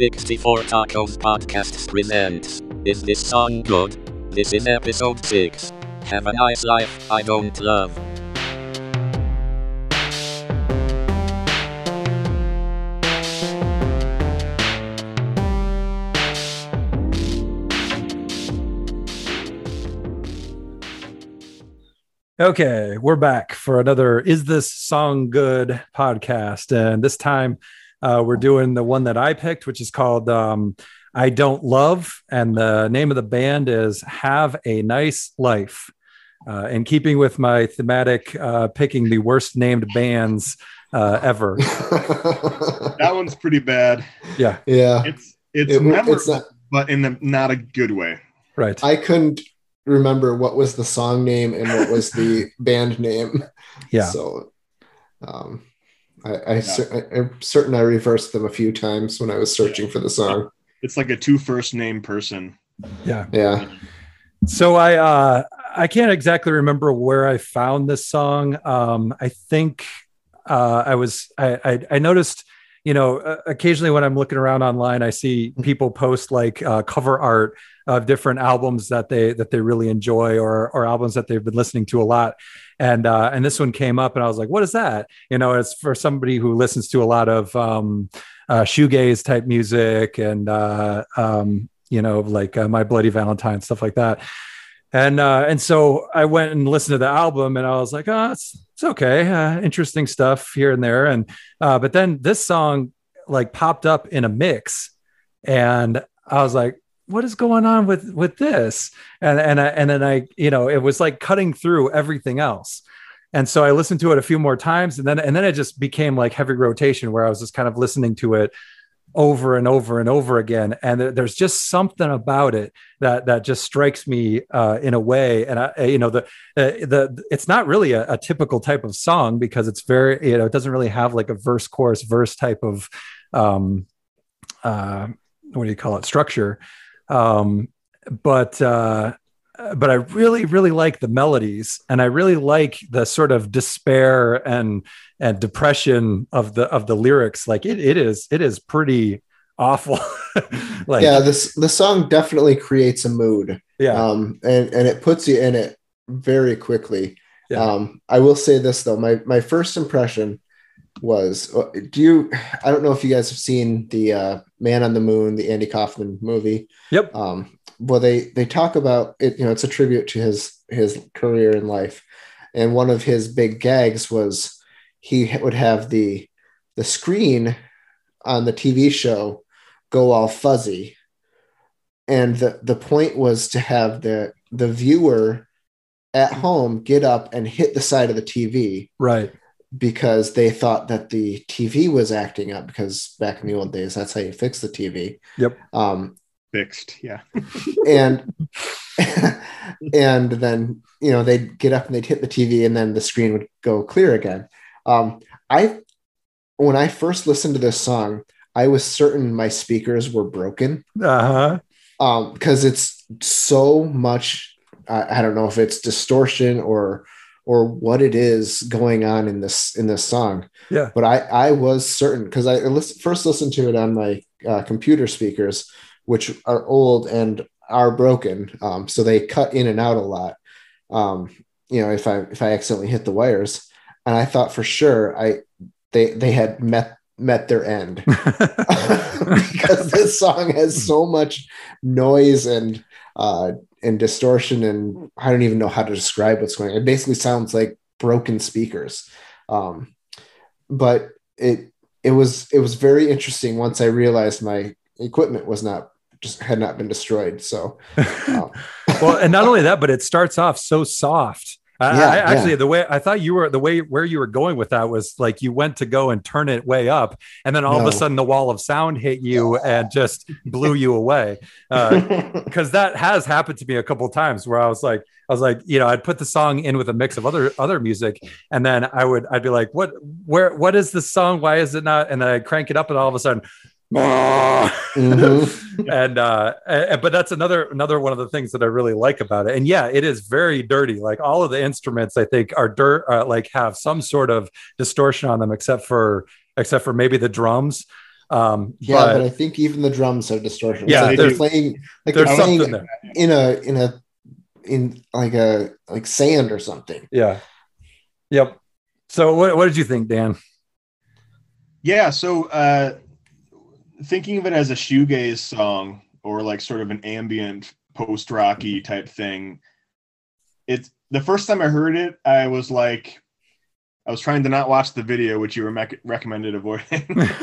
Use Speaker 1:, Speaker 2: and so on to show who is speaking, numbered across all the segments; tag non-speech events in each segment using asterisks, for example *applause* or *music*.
Speaker 1: 64 Tacos Podcasts presents Is This Song Good? This is episode 6. Have a nice life, I don't love.
Speaker 2: Okay, we're back for another Is This Song Good podcast. And this time uh, we're doing the one that I picked, which is called um, I Don't Love. And the name of the band is Have a Nice Life. Uh, in keeping with my thematic, uh, picking the worst named bands uh, ever. *laughs*
Speaker 3: that one's pretty bad.
Speaker 2: Yeah.
Speaker 4: Yeah.
Speaker 3: It's it's
Speaker 4: It-
Speaker 3: memorable,
Speaker 4: it's not-
Speaker 3: but in the not a good way.
Speaker 2: Right.
Speaker 4: I couldn't remember what was the song name and what was the band name.
Speaker 2: Yeah.
Speaker 4: So, um, I, I cer- I, am certain I reversed them a few times when I was searching for the song.
Speaker 3: It's like a two first name person.
Speaker 2: Yeah.
Speaker 4: Yeah.
Speaker 2: So I uh I can't exactly remember where I found this song. Um I think uh I was I I, I noticed you know uh, occasionally when I'm looking around online I see people post like uh, cover art of different albums that they that they really enjoy or or albums that they've been listening to a lot. And uh and this one came up and I was like what is that? You know it's for somebody who listens to a lot of um uh shoegaze type music and uh um you know like uh, my bloody valentine stuff like that. And uh, and so I went and listened to the album, and I was like, oh, it's it's okay, uh, interesting stuff here and there, and uh, but then this song like popped up in a mix, and I was like, what is going on with with this? And and I, and then I you know it was like cutting through everything else. And so I listened to it a few more times, and then and then it just became like heavy rotation, where I was just kind of listening to it over and over and over again and there- there's just something about it that that just strikes me uh, in a way and i you know the uh, the it's not really a, a typical type of song because it's very you know it doesn't really have like a verse chorus verse type of um uh what do you call it structure um but uh but I really, really like the melodies, and I really like the sort of despair and and depression of the of the lyrics. Like it, it is, it is pretty awful. *laughs* like,
Speaker 4: yeah. This the song definitely creates a mood,
Speaker 2: yeah,
Speaker 4: um, and and it puts you in it very quickly.
Speaker 2: Yeah.
Speaker 4: Um, I will say this though, my my first impression was uh, do you I don't know if you guys have seen the uh, Man on the Moon, the Andy Kaufman movie.
Speaker 2: Yep.
Speaker 4: Um, well, they they talk about it. You know, it's a tribute to his his career in life, and one of his big gags was he would have the the screen on the TV show go all fuzzy, and the the point was to have the the viewer at home get up and hit the side of the TV
Speaker 2: right,
Speaker 4: because they thought that the TV was acting up because back in the old days that's how you fix the TV.
Speaker 2: Yep.
Speaker 4: Um,
Speaker 3: Fixed. Yeah. *laughs*
Speaker 4: and *laughs* and then you know they'd get up and they'd hit the TV and then the screen would go clear again. Um, I when I first listened to this song, I was certain my speakers were broken
Speaker 2: uh huh,
Speaker 4: um, because it's so much. I, I don't know if it's distortion or or what it is going on in this in this song.
Speaker 2: Yeah.
Speaker 4: But I I was certain because I list, first listened to it on my uh, computer speakers, which are old and are broken, um, so they cut in and out a lot. Um, you know, if I if I accidentally hit the wires, and I thought for sure I they they had met met their end *laughs* *laughs* because this song has so much noise and uh and distortion and I don't even know how to describe what's going on. It basically sounds like broken speakers. Um but it it was it was very interesting once I realized my equipment was not just had not been destroyed. So *laughs* um,
Speaker 2: well, and not *laughs* only that, but it starts off so soft. I,
Speaker 4: Yeah,
Speaker 2: I,
Speaker 4: yeah.
Speaker 2: actually, the way I thought you were, the way where you were going with that was like you went to go and turn it way up, and then all of a sudden the wall of sound hit you and just blew you away. *laughs* Uh, because that has happened to me a couple of times where I was like, I was like, you know, I'd put the song in with a mix of other other music, and then I would I'd be like, what, where, what is this song? Why is it not? And then I crank it up, and all of a sudden, *laughs*
Speaker 4: Mhm.
Speaker 2: and uh and- but that's another another one of the things that i really like about it and yeah it is very dirty like all of the instruments i think are dirt uh, like have some sort of distortion on them except for except for maybe the drums Um,
Speaker 4: Yeah, but,
Speaker 2: but,
Speaker 4: I think even the drums have distortion.
Speaker 2: Yeah,
Speaker 4: like they're playing like they're playing
Speaker 2: something there.
Speaker 4: in a in a in like a like sand or something.
Speaker 2: Yeah. Yep. So what, what did you think, Dan?
Speaker 3: Yeah, so uh thinking of it as a shoegaze song or like sort of an ambient post rocky type thing, it's the first time I heard it, I was like I was trying to not watch the video, which you rec- recommended avoiding. *laughs*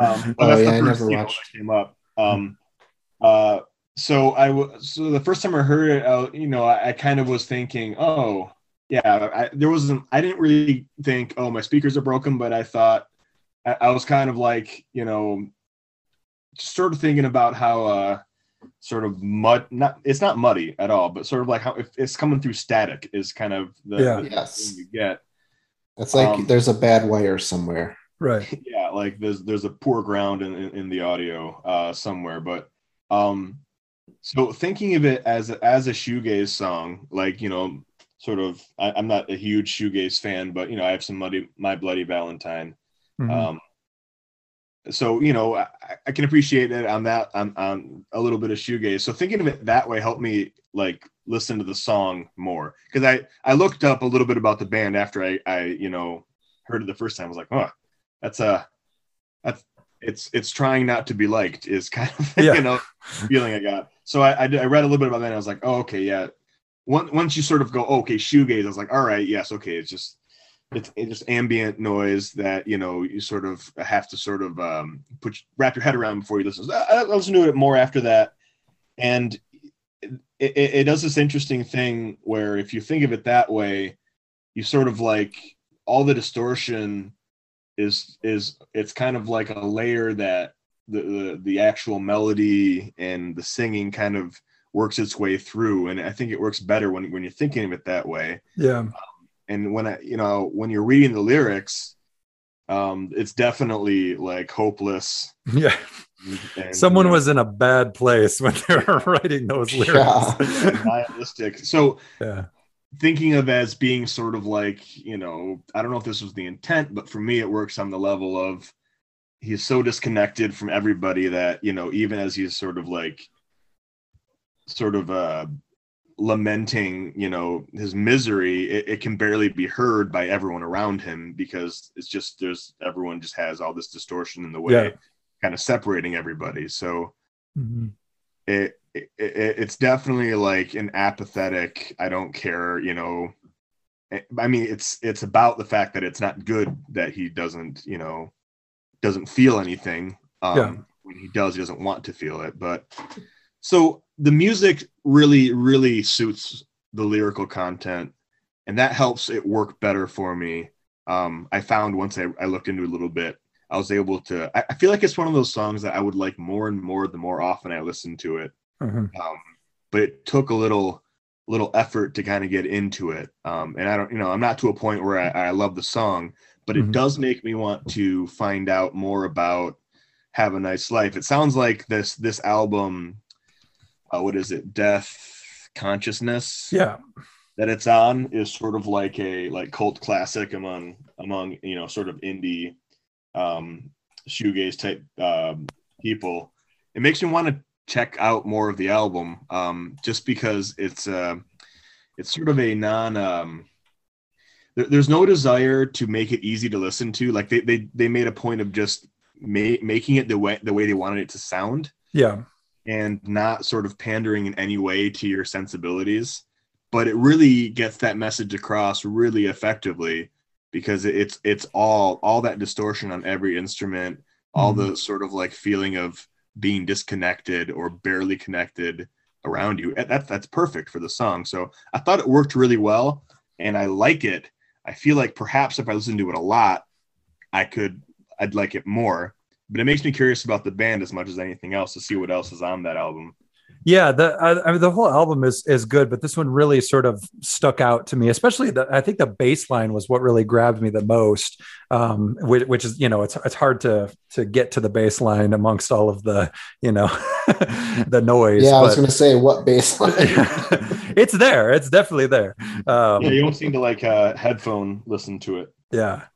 Speaker 3: Um, but
Speaker 4: Oh,
Speaker 3: that's
Speaker 4: yeah, I
Speaker 3: the first
Speaker 4: never watched.
Speaker 3: came up. Um, uh, so I w- so the first time I heard it, I, you know, I, I kind of was thinking, oh, yeah, I, there wasn't. I didn't really think, oh, my speakers are broken, but I thought I, I was kind of like, you know, sort of thinking about how uh, sort of mud. Not it's not muddy at all, but sort of like how if it's coming through static is kind of the,
Speaker 2: Yeah.
Speaker 3: the
Speaker 4: Yes.
Speaker 3: thing you get.
Speaker 4: It's like
Speaker 3: Um,
Speaker 4: there's a bad wire somewhere.
Speaker 2: right. *laughs*
Speaker 3: yeah like there's there's a poor ground in, in, in the audio uh somewhere but um so thinking of it as a, as a shoegaze song like you know sort of I, i'm not a huge shoegaze fan but you know i have some muddy my bloody valentine
Speaker 2: Mhm.
Speaker 3: um so you know I, I can appreciate it on that on, on a little bit of shoegaze. So thinking of it that way helped me like listen to the song more. Because i i looked up a little bit about the band after i i you know heard it the first time. I was like oh that's a that's it's it's trying not to be liked is kind of *laughs*
Speaker 2: Yeah.
Speaker 3: you know feeling i got. So I, I did- I read a little bit about that and i was like oh okay yeah. Once once you sort of go oh, okay shoegaze i was like all right yes okay it's just it's, it's just ambient noise that you know you sort of have to sort of um, put wrap your head around before you listen. I, I listened to it more after that, and it, it, it does this interesting thing where if you think of it that way, you sort of like all the distortion is is it's kind of like a layer that the the, the actual melody and the singing kind of works its way through and i think it works better when, when you're thinking of it that way
Speaker 2: Yeah.
Speaker 3: And when I, you know, when you're reading the lyrics, um, it's definitely like hopeless.
Speaker 2: Yeah.
Speaker 3: And,
Speaker 2: Someone
Speaker 3: you know,
Speaker 2: was in a bad place when they were *laughs* writing those lyrics. *laughs*
Speaker 3: nihilistic. So
Speaker 2: yeah.
Speaker 3: thinking of as being sort of like, you know, I don't know if this was the intent, but for me, it works on the level of he's so disconnected from everybody that you know, even as he's sort of like, sort of uh lamenting you know his misery it, it can barely be heard by everyone around him because it's just there's everyone just has all this distortion in the way
Speaker 2: Yeah.
Speaker 3: kind of separating everybody so
Speaker 2: Mhm.
Speaker 3: it, it, it it's definitely like an apathetic i don't care you know I- i mean it's it's about the fact that it's not good that he doesn't you know doesn't feel anything um
Speaker 2: Yeah.
Speaker 3: when he does he doesn't want to feel it but so the music really really suits the lyrical content and that helps it work better for me um i found once i, I looked into it a little bit i was able to I, I feel like it's one of those songs that i would like more and more the more often i listen to it
Speaker 2: Mhm.
Speaker 3: um, but it took a little little effort to kind of get into it um, and i don't you know i'm not to a point where i, I love the song but it
Speaker 2: Mhm.
Speaker 3: does make me want to find out more about have a nice life it sounds like this this album uh, what is it? Deathconsciousness?
Speaker 2: Yeah.
Speaker 3: that it's on is sort of like a like cult classic among among you know sort of indie um shoegaze type um people. It makes me want to check out more of the album um just because it's uh it's sort of a non um there, there's no desire to make it easy to listen to. Like they they, they made a point of just ma- making it the way the way they wanted it to sound.
Speaker 2: Yeah.
Speaker 3: And not sort of pandering in any way to your sensibilities but it really gets that message across really effectively because it's it's all all that distortion on every instrument all mm-hmm. the sort of like feeling of being disconnected or barely connected around you. That that's perfect for the song. So i thought it worked really well and i like it. I feel like perhaps if i listen to it a lot i could i'd like it more but it makes me curious about the band as much as anything else to see what else is on that album.
Speaker 2: Yeah, the I, I mean the whole album is is good, but this one really sort of stuck out to me. Especially the I think the bass line was what really grabbed me the most. Um, which, which is you know it's it's hard to to get to the bass line amongst all of the you know *laughs* the noise.
Speaker 4: Yeah, I was going to say what baseline. *laughs*
Speaker 2: it's there. It's definitely there. Um,
Speaker 3: yeah, you don't seem to like uh, headphone listen to it.
Speaker 2: yeah.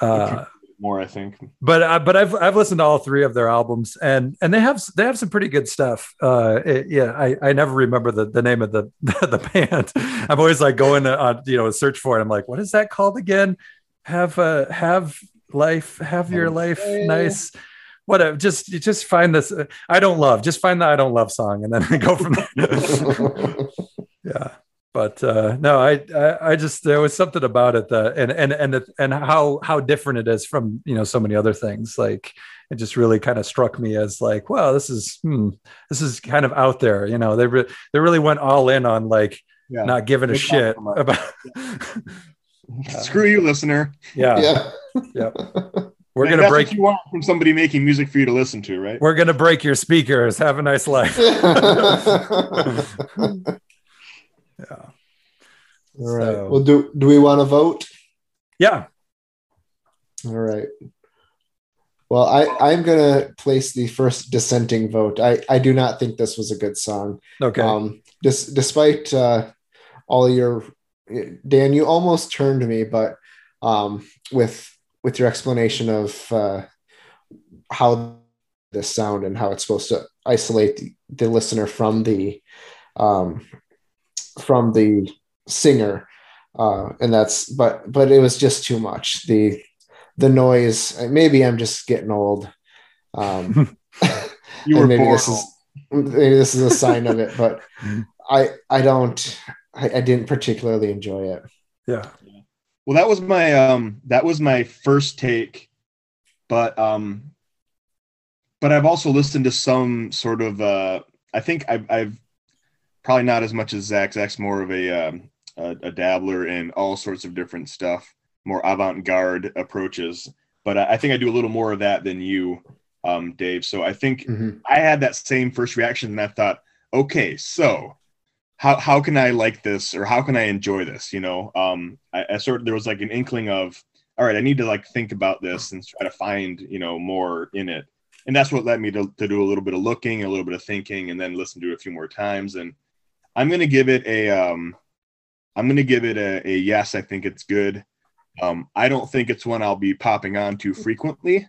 Speaker 2: Uh,
Speaker 3: more. I think.
Speaker 2: but uh, but I've I've listened to all three of their albums and and they have they have some pretty good stuff. Uh, it- yeah, I, I never remember the, the name of the *laughs* the band. I'm always like going on you know search for it. I'm like, what is that called again? Have uh have life have your life nice. Whatever. Just you just find this. uh, I don't love. Just find the I don't love song and then *laughs* go from there. *laughs* yeah but uh no I, I i just there was something about it that and and and it- and how how different it is from you know so many other things. Like it just really kind of struck me as like well this is hmm, this is kind of out there you know? They re- they really went all in on like
Speaker 3: Yeah.
Speaker 2: not giving a
Speaker 3: Big
Speaker 2: shit about *laughs* *laughs*
Speaker 3: Screw you, listener.
Speaker 2: yeah,
Speaker 4: yeah. *laughs*
Speaker 2: we're
Speaker 3: Like,
Speaker 2: gonna break
Speaker 3: you want from somebody making music for you to listen to, right?
Speaker 2: we're gonna break your speakers. Have a nice life yeah
Speaker 4: All right.
Speaker 2: So-
Speaker 4: Well, do do we want to vote?
Speaker 2: yeah
Speaker 4: All right. Well, I I'm gonna place the first dissenting vote. I I do not think this was a good song.
Speaker 2: okay
Speaker 4: Um, dis, despite uh, all your Dan, you almost turned me, but um, with with your explanation of uh, how this sound and how it's supposed to isolate the, the listener from the um, from the singer, uh, and that's but but it was just too much. The the noise. Maybe I'm just getting old. Um, *laughs*
Speaker 3: You
Speaker 4: and
Speaker 3: were
Speaker 4: maybe
Speaker 3: born.
Speaker 4: this is maybe this is a sign of it, but *laughs* I I don't I, I didn't particularly enjoy it.
Speaker 2: yeah
Speaker 3: Well, that was my um that was my first take, but um but I've also listened to some sort of uh I think I've I've probably not as much as Zach. Zach's more of a um a, a dabbler in all sorts of different stuff, more avant-garde approaches. But I, I think I do a little more of that than you, um, Dave. So I think
Speaker 4: Mhm.
Speaker 3: I had that same first reaction, and I thought, okay, so how how can I like this or how can I enjoy this? You know, um, I, I sort of there was like an inkling of, all right, I need to like think about this and try to find you know more in it, and that's what led me to to do a little bit of looking, a little bit of thinking, and then listen to it a few more times. And I'm gonna give it a um, I'm gonna give it a, a yes. I think it's good. Um, I don't think it's one I'll be popping on too frequently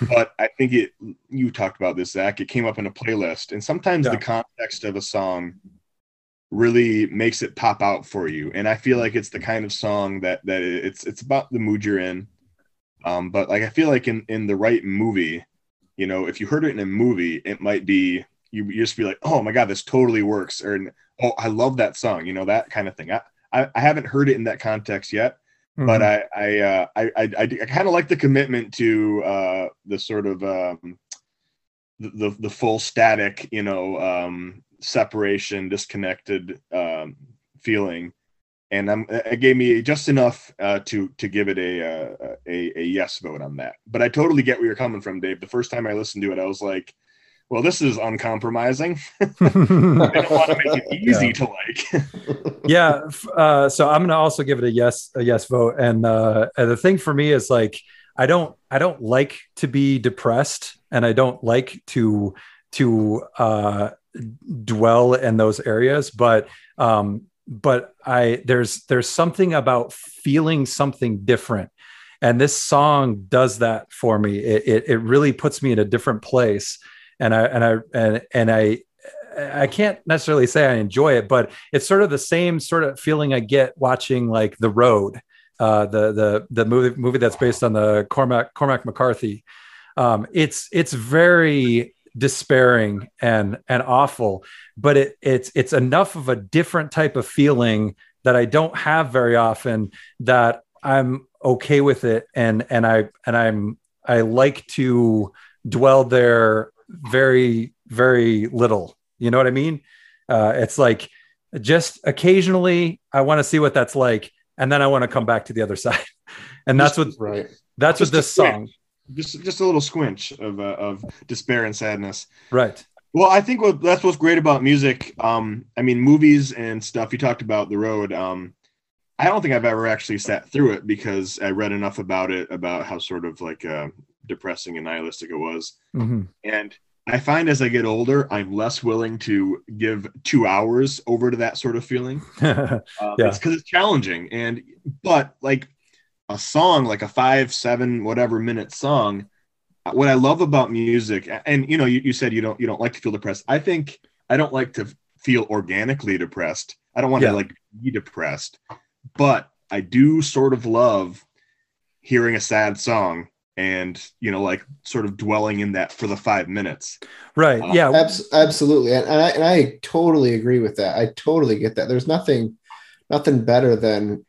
Speaker 3: *laughs* but I think it. You talked about this, Zach. It came up in a playlist, and sometimes
Speaker 2: Yeah.
Speaker 3: the context of a song really makes it pop out for you. And I feel like it's the kind of song that that it's it's about the mood you're in. Um, but like I feel like in in the right movie, you know, if you heard it in a movie, it might be you, you just be like, oh my god, this totally works, or oh, I love that song, you know, that kind of thing. I I, I haven't heard it in that context yet, but
Speaker 2: Mhm.
Speaker 3: I I uh, I I, I, kind of like the commitment to uh, the sort of um, the, the the full static, you know, um, separation, disconnected um, feeling, and I'm it gave me just enough uh, to to give it a, uh, a a yes vote on that. But I totally get where you're coming from, Dave. The first time I listened to it, I was like. Well, this is uncompromising. *laughs* *laughs* I don't want to make it easy
Speaker 2: Yeah.
Speaker 3: to like. *laughs*
Speaker 2: yeah uh, so i'm gonna also give it a yes a yes vote and uh and the thing for me is like i don't i don't like to be depressed and i don't like to to uh dwell in those areas but um but i there's there's something about feeling something different and this song does that for me it it, it really puts me in a different place and i and i and and i I can't necessarily say I enjoy it, but it's sort of the same sort of feeling I get watching like The Road, uh, the the the movie movie that's based on the Cormac Cormac McCarthy. Um, it's it's very despairing and and awful, but it it's it's enough of a different type of feeling that I don't have very often that I'm okay with it and and I and I'm I like to dwell there very very little you know what I mean? Uh, it's like just occasionally I want to see what that's like, and then I want to come back to the other *laughs* side. And that's what
Speaker 4: right.
Speaker 2: that's what
Speaker 3: Just a
Speaker 2: this song,
Speaker 3: just just a little squinch of uh, of despair and sadness.
Speaker 2: right?
Speaker 3: Well, I think what that's what's great about music. Um, I mean, movies and stuff. You talked about the road. Um, I don't think I've ever actually sat through it because I read enough about it about how sort of like uh, depressing and nihilistic it was.
Speaker 2: Mhm.
Speaker 3: And I find as I get older, I'm less willing to give two hours over to that sort of feeling. Um, *laughs*
Speaker 2: Yeah.
Speaker 3: It's because it's challenging, and but like a song like a five, seven, whatever minute song, what I love about music, and you know, you, you said you don't you don't like to feel depressed. I think I don't like to feel organically depressed. I don't want
Speaker 2: Yeah.
Speaker 3: to like be depressed, but I do sort of love hearing a sad song and you know like sort of dwelling in that for the five minutes.
Speaker 2: Right.
Speaker 3: Uh,
Speaker 2: Yeah.
Speaker 4: Abs- absolutely, and, and I and I totally agree with that. I totally get that. There's nothing, nothing better than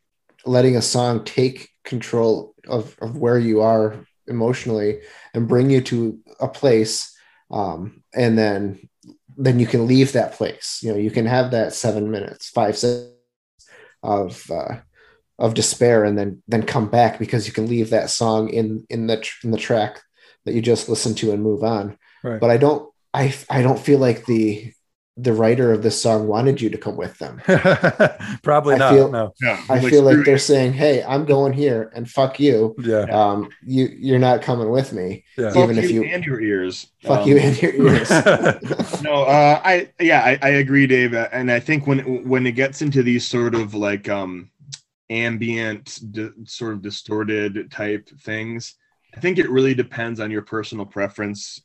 Speaker 4: letting a song take control of of where you are emotionally and bring you to a place, um, and then then you can leave that place. You know, you can have that seven minutes, five seconds of uh, of despair, and then then come back because you can leave that song in in the tr- in the track that you just listened to and move on
Speaker 2: Right.
Speaker 4: but I don't I I don't feel like the the writer of this song wanted you to come with them. *laughs*
Speaker 2: Probably
Speaker 4: I
Speaker 2: not.
Speaker 4: feel-
Speaker 2: no.
Speaker 3: Yeah,
Speaker 4: I feel like they're saying, "Hey, I'm going here, and fuck you.
Speaker 2: Yeah.
Speaker 4: Um, you you're not coming with me.
Speaker 2: Yeah.
Speaker 3: fuck
Speaker 4: even if
Speaker 3: you
Speaker 4: you-
Speaker 3: and your ears.
Speaker 4: Fuck
Speaker 3: Um,
Speaker 4: you in your ears." *laughs*
Speaker 3: no uh i yeah I, I agree dave uh, and i think when when it gets into these sort of like um ambient di- sort of distorted type things. I think it really depends on your personal preference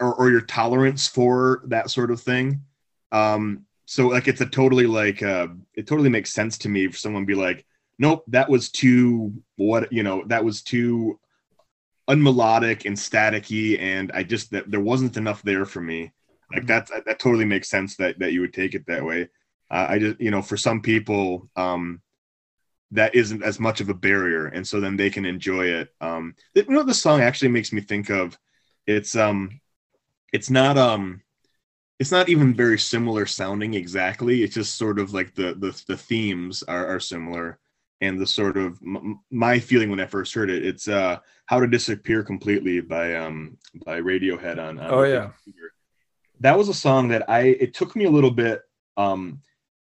Speaker 3: or, or your tolerance for that sort of thing. Um so like it's a totally like uh it totally makes sense to me for someone to be like nope that was too what you know that was too unmelodic and staticky and i just that there wasn't enough there for me. Like that that totally makes sense that that you would take it that way. Uh, i just you know for some people um that isn't as much of a barrier and so then they can enjoy it um you know this song actually makes me think of it's um it's not um it's not even very similar sounding exactly it's just sort of like the the, the themes are, are similar and the sort of m- my feeling when i first heard it it's uh how to disappear completely by um by radiohead on, on
Speaker 2: Oh, yeah.
Speaker 3: Computer. that was a song that i it took me a little bit um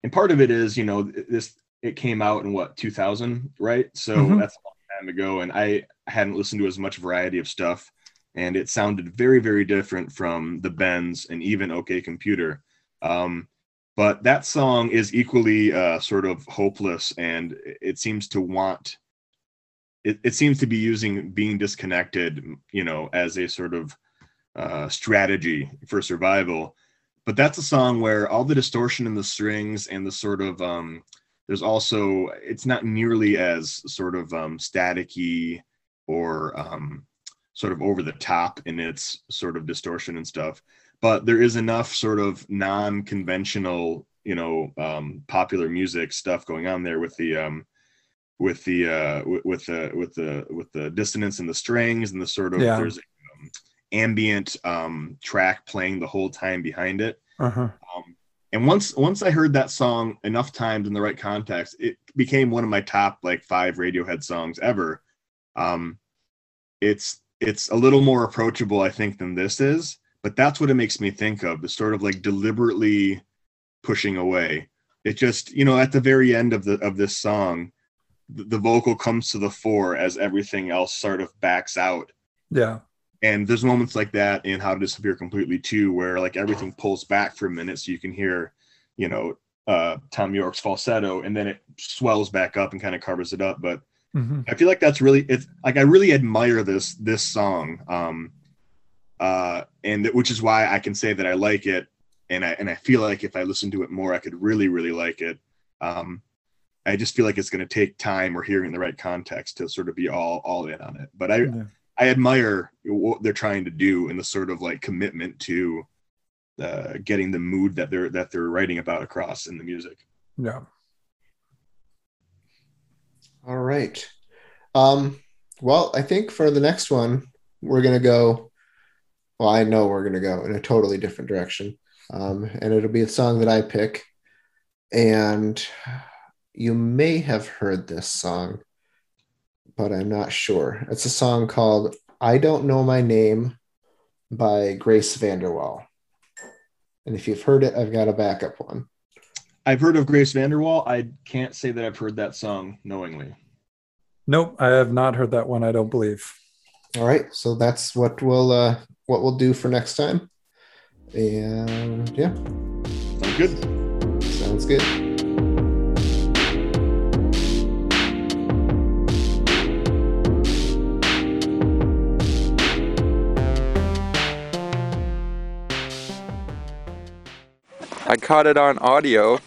Speaker 3: and part of it is you know this it came out in what 2000 right? So
Speaker 2: Mhm.
Speaker 3: that's a long time ago and i hadn't listened to as much variety of stuff and it sounded very very different from the bends and even okay computer. Um but that song is equally uh sort of hopeless and it seems to want it, it seems to be using being disconnected you know as a sort of uh strategy for survival. But that's a song where all the distortion in the strings and the sort of um there's also it's not nearly as sort of um staticky or um sort of over the top in its sort of distortion and stuff but there is enough sort of non-conventional you know um popular music stuff going on there with the um with the uh with, the with the with the dissonance and the strings and the sort of
Speaker 2: Yeah.
Speaker 3: there's um, ambient um track playing the whole time behind it
Speaker 2: Uh-huh.
Speaker 3: um, and once once I heard that song enough times in the right context, it became one of my top like five Radiohead songs ever. Um, it's it's a little more approachable, I think, than this is, but that's what it makes me think of the sort of like deliberately pushing away. It just you know at the very end of the of this song, the, the vocal comes to the fore as everything else sort of backs out
Speaker 2: Yeah.
Speaker 3: And there's moments like that in how to disappear completely too where like everything pulls back for a minute so you can hear you know uh Thom Yorke's falsetto and then it swells back up and kind of covers it up but
Speaker 2: Mhm.
Speaker 3: i feel like that's really it's like i really admire this this song um uh and which is why i can say that i like it and i and i feel like if i listen to it more i could really really like it um i just feel like it's going to take time or hearing the right context to sort of be all all in on it but i
Speaker 2: Yeah.
Speaker 3: I admire what they're trying to do and the sort of like commitment to uh, getting the mood that they're that they're writing about across in the music.
Speaker 2: Yeah.
Speaker 4: All right. Um, well, I think for the next one, we're gonna go. Well, I know we're gonna go in a totally different direction, um, and it'll be a song that I pick. And you may have heard this song, but I'm not sure. It's a song called "I Don't Know My Name" by Grace VanderWaal. And if you've heard it, I've got a backup one.
Speaker 3: I've heard of Grace VanderWaal. I can't say that I've heard that song knowingly.
Speaker 2: Nope. I have not heard that one. I don't believe.
Speaker 4: All right, so that's what we'll uh, what we'll do for next time. And yeah,
Speaker 3: Sounds good.
Speaker 4: sounds good.
Speaker 5: I caught it on audio.